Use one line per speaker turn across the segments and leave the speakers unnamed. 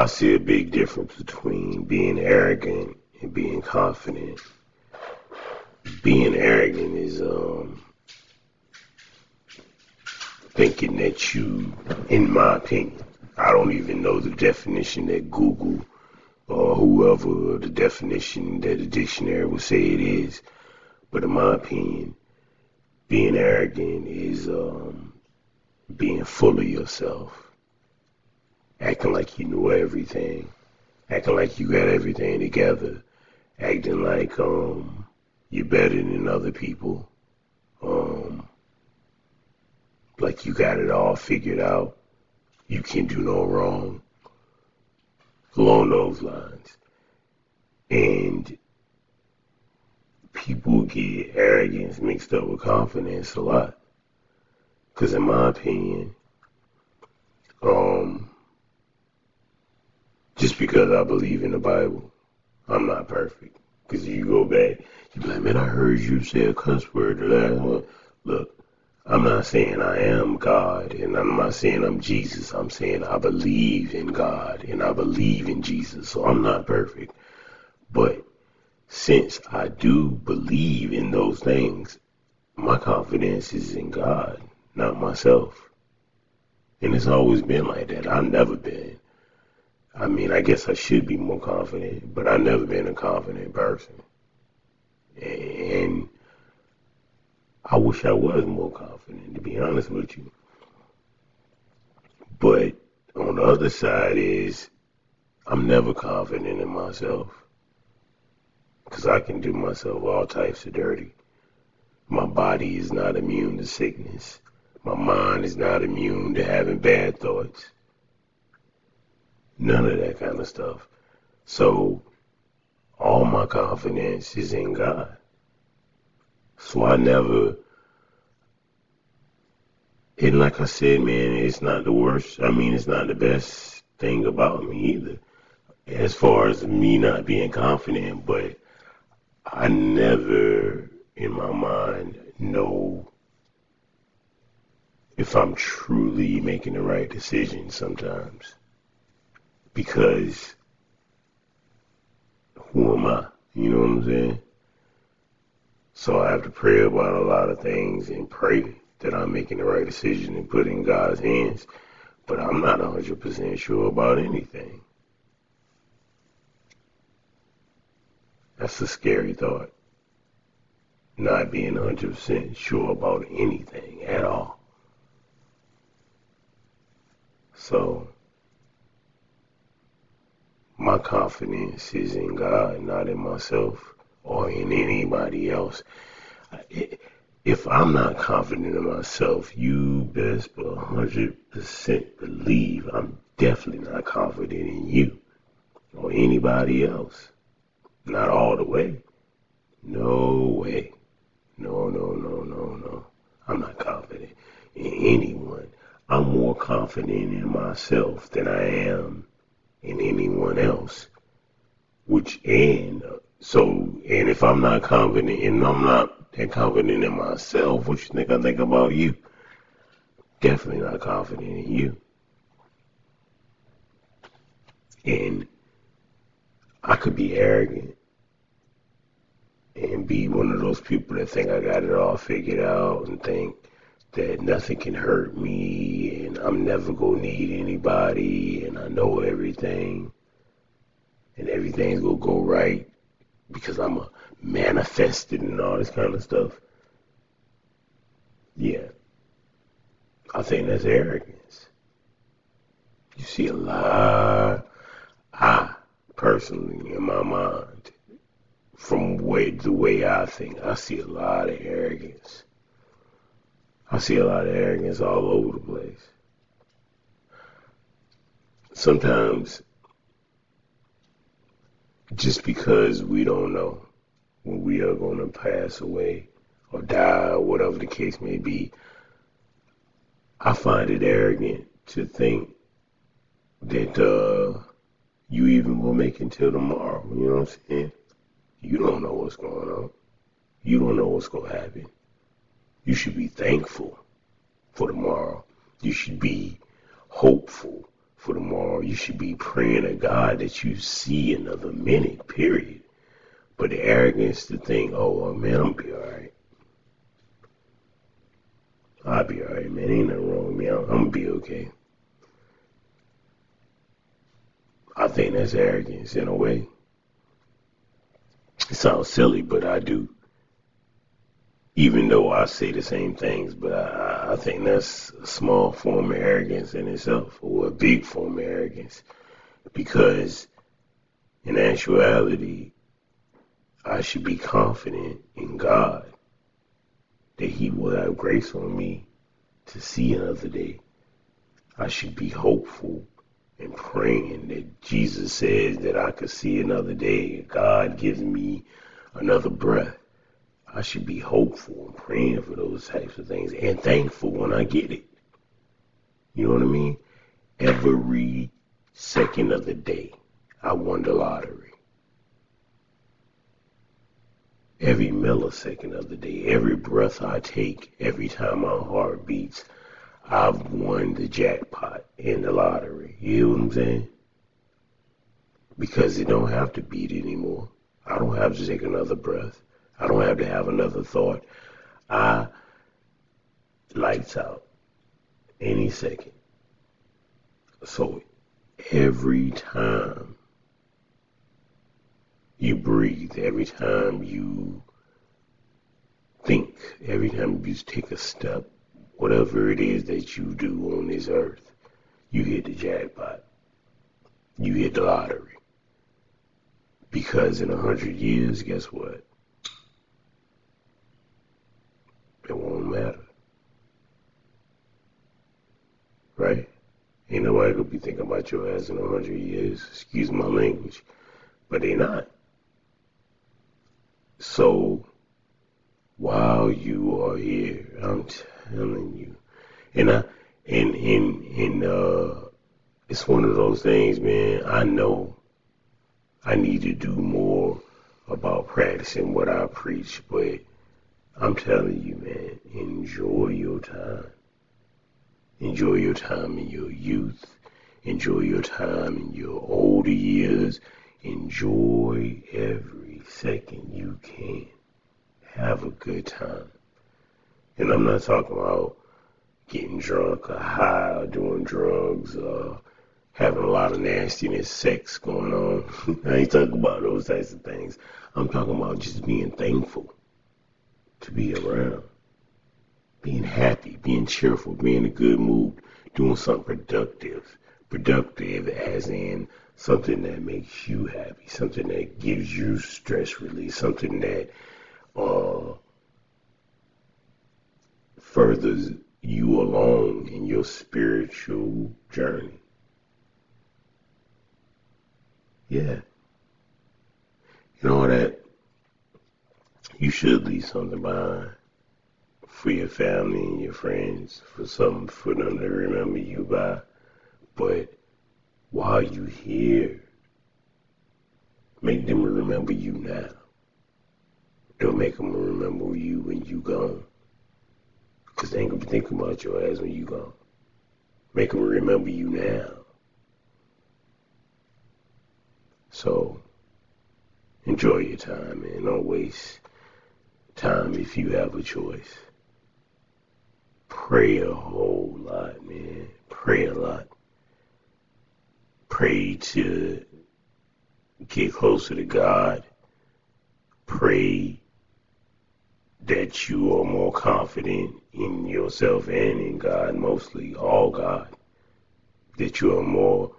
I see a big difference between being arrogant and being confident. Being arrogant is um, thinking that you, in my opinion, I don't even know the definition that Google or whoever the definition that the dictionary would say it is, but in my opinion, being arrogant is um, being full of yourself acting like you know everything, acting like you got everything together, acting like um you're better than other people, um like you got it all figured out, you can do no wrong, along those lines, and people get arrogance mixed up with confidence a lot. Because in my opinion, um, just because I believe in the Bible, I'm not perfect. Because you go back, you be like, man, I heard you say a cuss word the last one. Look, I'm not saying I am God, and I'm not saying I'm Jesus. I'm saying I believe in God, and I believe in Jesus. So I'm not perfect. But since I do believe in those things, my confidence is in God, not myself. And it's always been like that. I've never been I mean, I guess I should be more confident, but I've never been a confident person. And I wish I was more confident, to be honest with you. But on the other side is I'm never confident in myself because I can do myself all types of dirty. My body is not immune to sickness. My mind is not immune to having bad thoughts. None of that kind of stuff. So all my confidence is in God. So I never, and like I said, man, it's not the worst. I mean, it's not the best thing about me either. As far as me not being confident, but I never in my mind know if I'm truly making the right decision sometimes because who am I? You know what I'm saying? So I have to pray about a lot of things and pray that I'm making the right decision and put in God's hands. But I'm not 100% sure about anything. That's a scary thought. Not being 100% sure about anything at all. So my confidence is in God, not in myself or in anybody else. If I'm not confident in myself, you best 100% believe I'm definitely not confident in you or anybody else. Not all the way. No way. No, no, no, no, no. I'm not confident in anyone. I'm more confident in myself than I am in anyone else. Which and uh, so and if I'm not confident and I'm not that confident in myself, what you think I think about you? Definitely not confident in you. And I could be arrogant and be one of those people that think I got it all figured out and think that nothing can hurt me and I'm never gonna need anybody and I know everything and everything's gonna go right because I'm a manifested and all this kind of stuff. Yeah. I think that's arrogance. You see a lot I personally in my mind from way the way I think, I see a lot of arrogance I see a lot of arrogance all over the place. Sometimes, just because we don't know when we are going to pass away or die or whatever the case may be, I find it arrogant to think that uh, you even will make it till tomorrow. You know what I'm saying? You don't know what's going on. You don't know what's going to happen. You should be thankful for tomorrow. You should be hopeful for tomorrow. You should be praying to God that you see another minute, period. But the arrogance to think, oh, man, I'm be all right. I'll be all right, man. Ain't nothing wrong with me. I'm, I'm gonna be okay. I think that's arrogance in a way. It sounds silly, but I do. Even though I say the same things, but I, I think that's a small form of arrogance in itself, or a big form of arrogance. Because in actuality, I should be confident in God that He will have grace on me to see another day. I should be hopeful and praying that Jesus says that I could see another day. God gives me another breath. I should be hopeful and praying for those types of things and thankful when I get it. You know what I mean? Every second of the day, I won the lottery every millisecond of the day, every breath I take, every time my heart beats, I've won the jackpot in the lottery. You know what I'm saying? Because it don't have to beat anymore. I don't have to take another breath. I don't have to have another thought. I lights out any second. So every time you breathe, every time you think, every time you take a step, whatever it is that you do on this earth, you hit the jackpot. You hit the lottery. Because in a hundred years, guess what? It won't matter. Right? Ain't nobody gonna be thinking about your ass in a hundred years. Excuse my language. But they not. So while you are here, I'm telling you, and I and and and uh, it's one of those things, man. I know I need to do more about practicing what I preach, but I'm telling you, man, enjoy your time. Enjoy your time in your youth. Enjoy your time in your older years. Enjoy every second you can. Have a good time. And I'm not talking about getting drunk or high or doing drugs or having a lot of nastiness, sex going on. I ain't talking about those types of things. I'm talking about just being thankful to be around, being happy, being cheerful, being in a good mood, doing something productive. Productive as in something that makes you happy, something that gives you stress relief, something that uh, furthers you along in your spiritual journey. Yeah. You know that you should leave something behind for your family and your friends, for something for them to remember you by. But while you here. Make them remember you now. Don't make them remember you when you gone. Because they ain't going to be thinking about your ass when you gone. Make them remember you now. So, enjoy your time, man. Don't waste time if you have a choice. Pray a whole lot, man. Pray a lot pray to get closer to God. Pray that you are more confident in yourself and in God, mostly all God. That you are more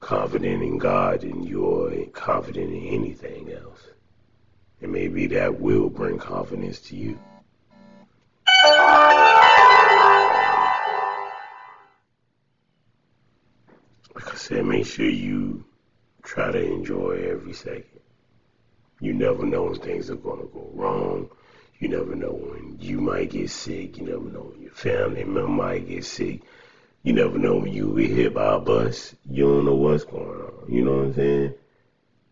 confident in God than you are confident in anything else. And maybe that will bring confidence to you. Like I said, make sure you try to enjoy every second. You never know when things are going to go wrong. You never know when you might get sick. You never know when your family member might get sick. You never know when you get hit by a bus. You don't know what's going on. You know what I'm saying?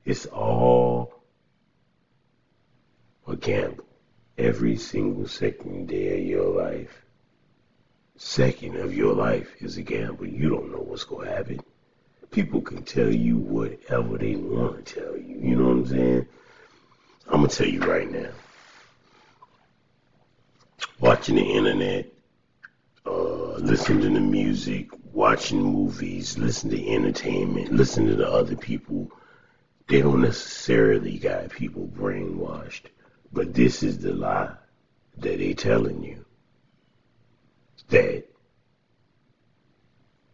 It's all a gamble. Every single second day of your life. second of your life is a gamble. You don't know what's going to happen. People can tell you whatever they want to tell you. You know what I'm saying? I'm going to tell you right now. Watching the internet, uh, listening to the music, watching movies, listening to entertainment, listening to other people, they don't necessarily got people brainwashed. But this is the lie that they telling you. That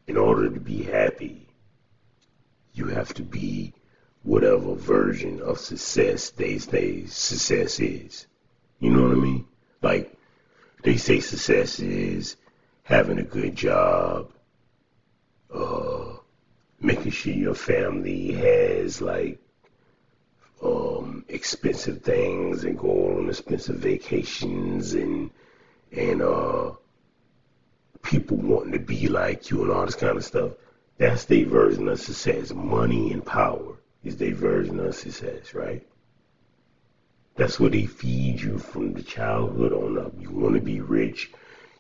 in order to be happy, you have to be whatever version of success they say success is. You know what I mean? Like they say success is having a good job, uh, making sure your family has like um, expensive things and go on expensive vacations and and uh, people wanting to be like you and all this kind of stuff. That's their version of success. Money and power is their version of success, right? That's what they feed you from the childhood on up. You want to be rich.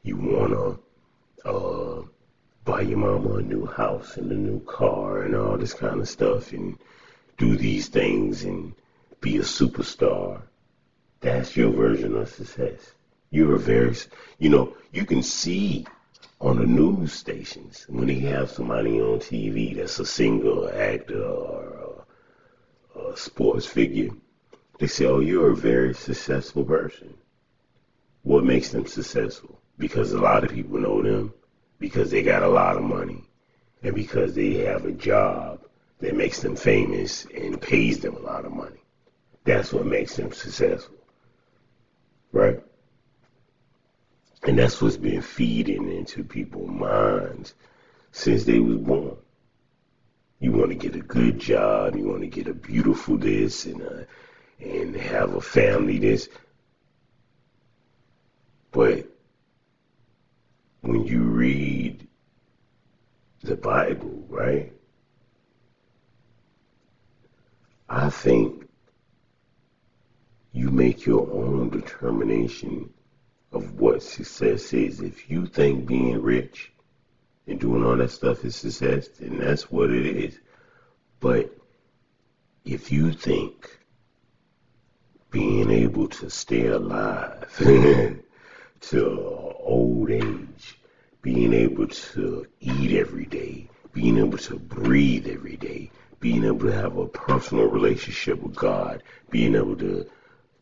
You want to uh, buy your mama a new house and a new car and all this kind of stuff and do these things and be a superstar. That's your version of success. You're very, you know, you can see on the news stations when they have somebody on TV that's a singer, actor, or a, a sports figure. They say, "Oh, you're a very successful person." What makes them successful? Because a lot of people know them, because they got a lot of money, and because they have a job that makes them famous and pays them a lot of money. That's what makes them successful. Right? And that's what's been feeding into people's minds since they was born. You want to get a good job, you want to get a beautiful this and a, and have a family this. But when you read the Bible, right? I think you make your own determination of what success is. If you think being rich and doing all that stuff is success, then that's what it is. But if you think being able to stay alive to old age, being able to eat every day, being able to breathe every day, being able to have a personal relationship with God, being able to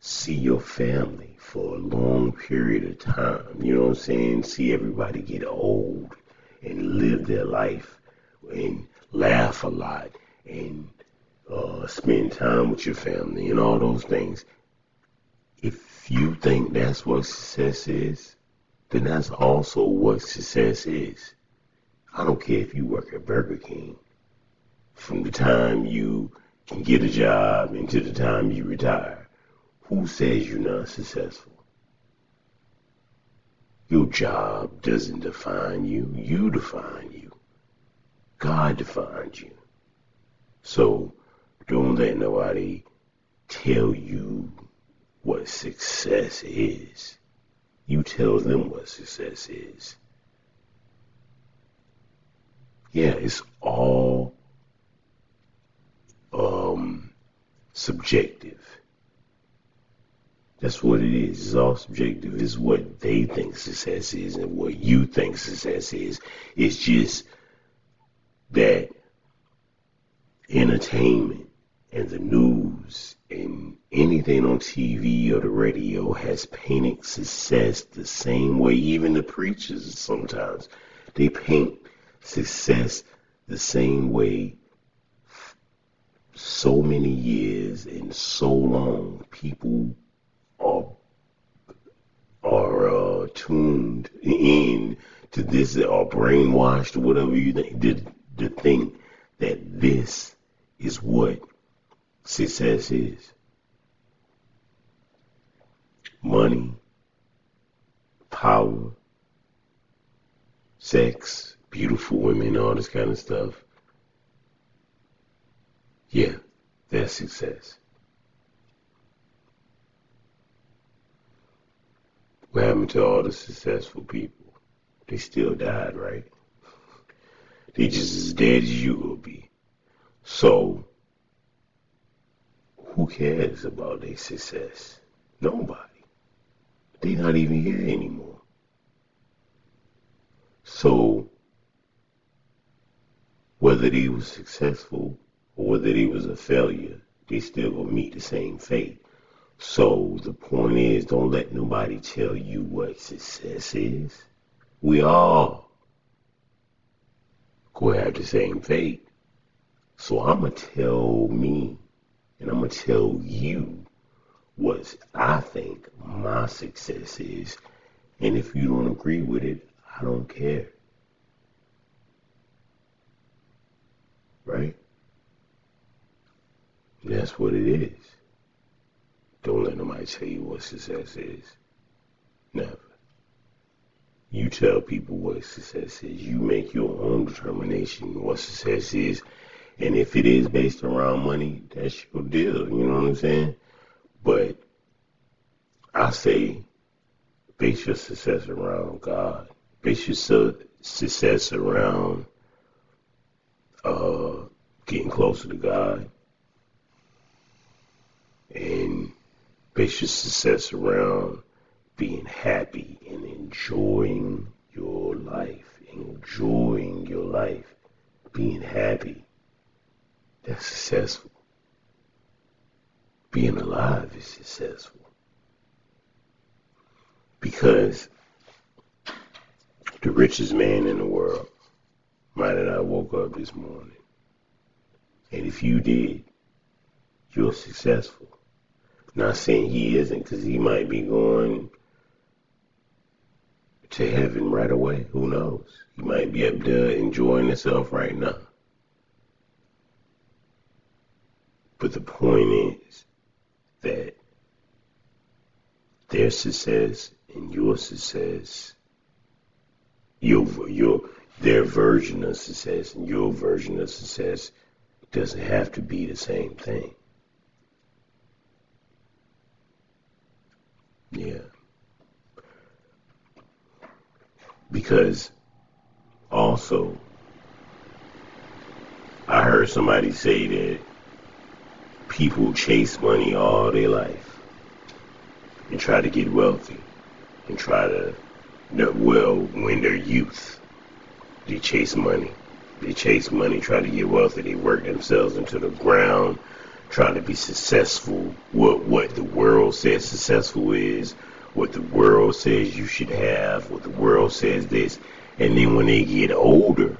see your family for a long period of time. You know what I'm saying? See everybody get old and live their life and laugh a lot and uh, spend time with your family and all those things. If you think that's what success is, then that's also what success is. I don't care if you work at Burger King from the time you can get a job until the time you retire. Who says you're not successful? Your job doesn't define you. You define you. God defines you. So don't let nobody tell you what success is. You tell them what success is. Yeah, it's all um, subjective. That's what it is. It's all subjective. It's what they think success is and what you think success is. It's just that entertainment and the news and anything on TV or the radio has painted success the same way. Even the preachers sometimes they paint success the same way so many years and so long, people are are uh, tuned in to this or brainwashed whatever you think to, think that this is what success is. Money, power, sex, beautiful women, all this kind of stuff. Yeah, that's success. What happened to all the successful people? They still died, right? They just as dead as you will be. So, who cares about their success? Nobody. They're not even here anymore. So, whether they was successful or whether they was a failure, they still gonna meet the same fate. So the point is, don't let nobody tell you what success is. We all go have the same fate. So I'm gonna tell me, and I'm gonna tell you what I think my success is. And if you don't agree with it, I don't care. Right? That's what it is. Don't let nobody tell you what success is. Never. You tell people what success is. You make your own determination what success is. And if it is based around money, that's your deal. You know what I'm saying? But I say base your success around God. Base your su- success around uh, getting closer to God. And your success around being happy and enjoying your life. Enjoying your life. Being happy. That's successful. Being alive is successful. Because the richest man in the world might have not woke up this morning. And if you did, you're successful. Not saying he isn't, because he might be going to heaven right away. Who knows? He might be up there enjoying himself right now. But the point is that their success and your success, your your their version of success and your version of success doesn't have to be the same thing. Yeah. Because also, I heard somebody say that people chase money all their life and try to get wealthy and try to, well, when they're youth, they chase money. They chase money, try to get wealthy. They work themselves into the ground, trying to be successful. What what the world says successful is, what the world says you should have, what the world says this, and then when they get older,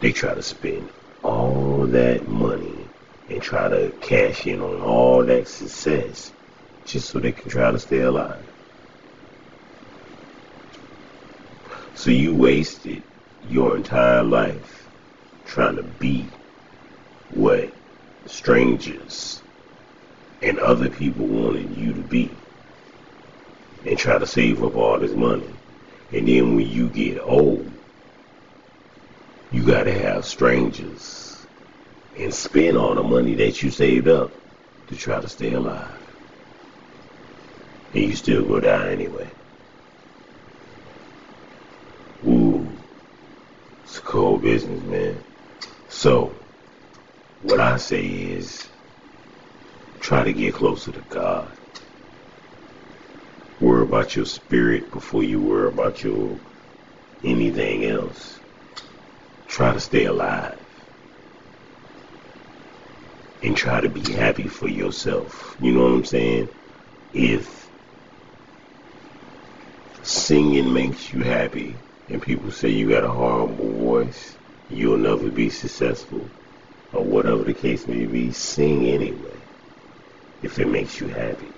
they try to spend all that money and try to cash in on all that success just so they can try to stay alive. So you wasted your entire life trying to be what strangers and other people wanted you to be and try to save up all this money. And then when you get old, you got to have strangers and spend all the money that you saved up to try to stay alive. And you still go die anyway. Ooh, it's a cold business, man. So, what I say is try to get closer to God. Worry about your spirit before you worry about your anything else. Try to stay alive. And try to be happy for yourself. You know what I'm saying? If singing makes you happy and people say you got a horrible voice, you'll never be successful or whatever the case may be, sing anyway if it makes you happy.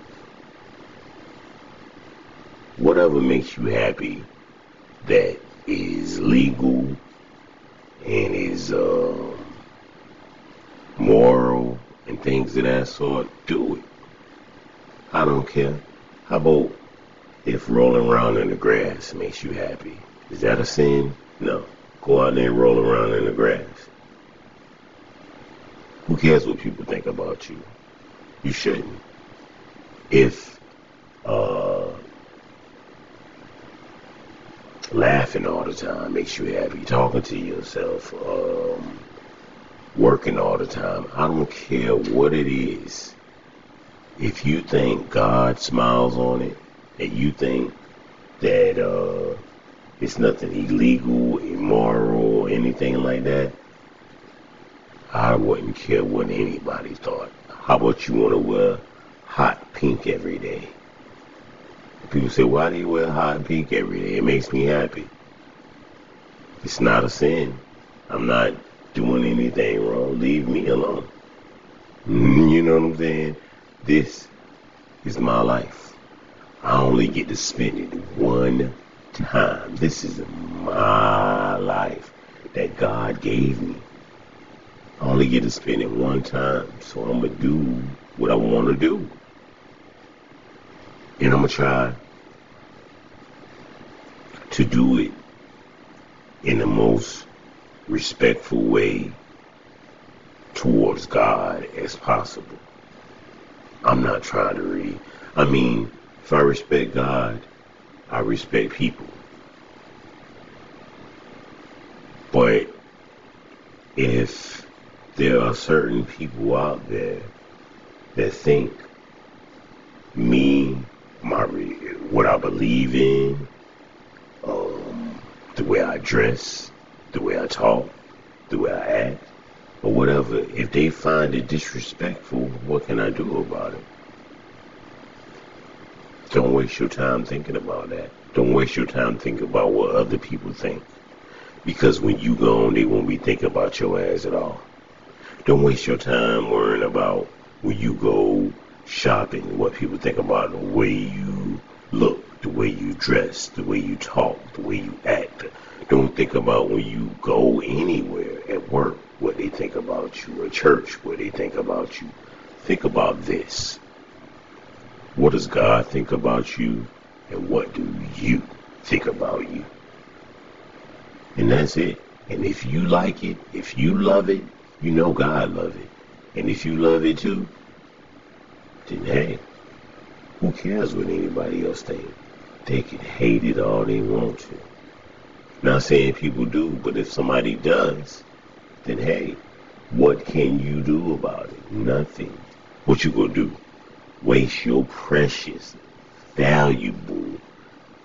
Whatever makes you happy that is legal and is uh, moral and things of that sort, do it. I don't care. How about if rolling around in the grass makes you happy? Is that a sin? No. Go out there and roll around in the grass. Who cares what people think about you? You shouldn't. If uh, Laughing all the time makes you happy. Talking to yourself, um, working all the time. I don't care what it is. If you think God smiles on it, and you think that uh, it's nothing illegal, immoral, or anything like that, I wouldn't care what anybody thought. How about you want to wear hot pink every day? People say, why do you wear hot pink every day? It makes me happy. It's not a sin. I'm not doing anything wrong. Leave me alone. Mm, you know what I'm saying? This is my life. I only get to spend it one time. This is my life that God gave me. I only get to spend it one time. So I'm to do what I want to do. And I'm to try to do it in the most respectful way towards God as possible. I'm not trying to read. I mean, if I respect God, I respect people. But if there are certain people out there that think me, my what I believe in, um, the way I dress, the way I talk, the way I act, or whatever, if they find it disrespectful, what can I do about it? Don't waste your time thinking about that. Don't waste your time thinking about what other people think. Because when you gone, they won't be thinking about your ass at all. Don't waste your time worrying about when you go shopping, what people think about the way you look, the way you dress, the way you talk, the way you act. Don't think about when you go anywhere at work, what they think about you, or church, what they think about you. Think about this. What does God think about you, and what do you think about you? And that's it. And if you like it, if you love it, you know God love it. And if you love it too, then hey, who cares what anybody else thinks? They can hate it all they want to. Not saying people do, but if somebody does, then hey, what can you do about it? Nothing. What you gonna do? Waste your precious, valuable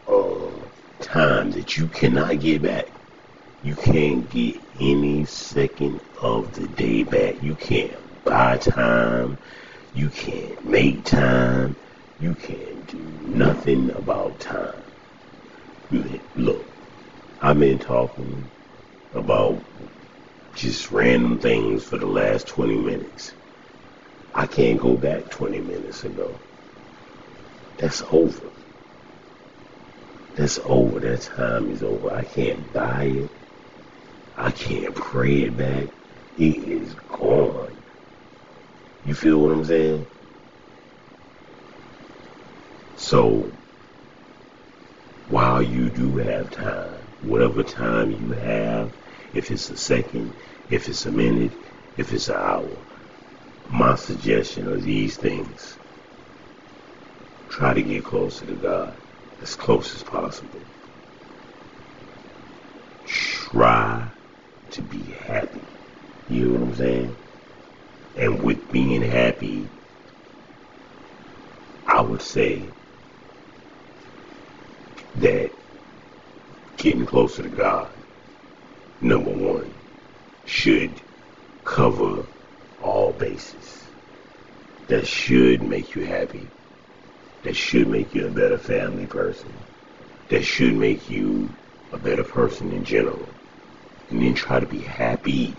uh, time that you cannot get back. You can't get any second of the day back. You can't buy time. You can't make time. You can't do nothing about time. Look, I've been talking about just random things for the last 20 minutes. I can't go back 20 minutes ago. That's over. That's over. That time is over. I can't buy it. I can't pray it back. It is gone. You feel what I'm saying? So, while you do have time, whatever time you have, if it's a second, if it's a minute, if it's an hour, my suggestion are these things. Try to get closer to God as close as possible. Try to be happy. You know what I'm saying? And with being happy, I would say that getting closer to God, number one, should cover all bases. That should make you happy. That should make you a better family person. That should make you a better person in general and then try to be happy.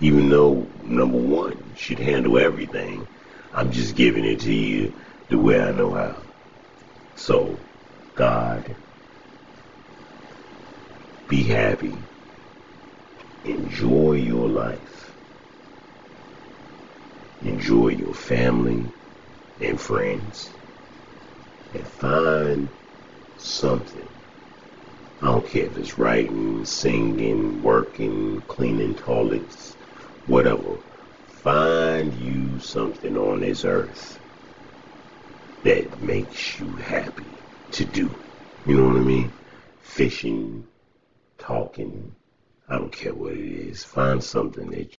Even though number one should handle everything, I'm just giving it to you the way I know how. So, God, be happy. Enjoy your life. Enjoy your family and friends. And find something I don't care if it's writing, singing, working, cleaning toilets, whatever. Find you something on this earth that makes you happy to do. You know what I mean? fishing, talking. I don't care what it is. Find something that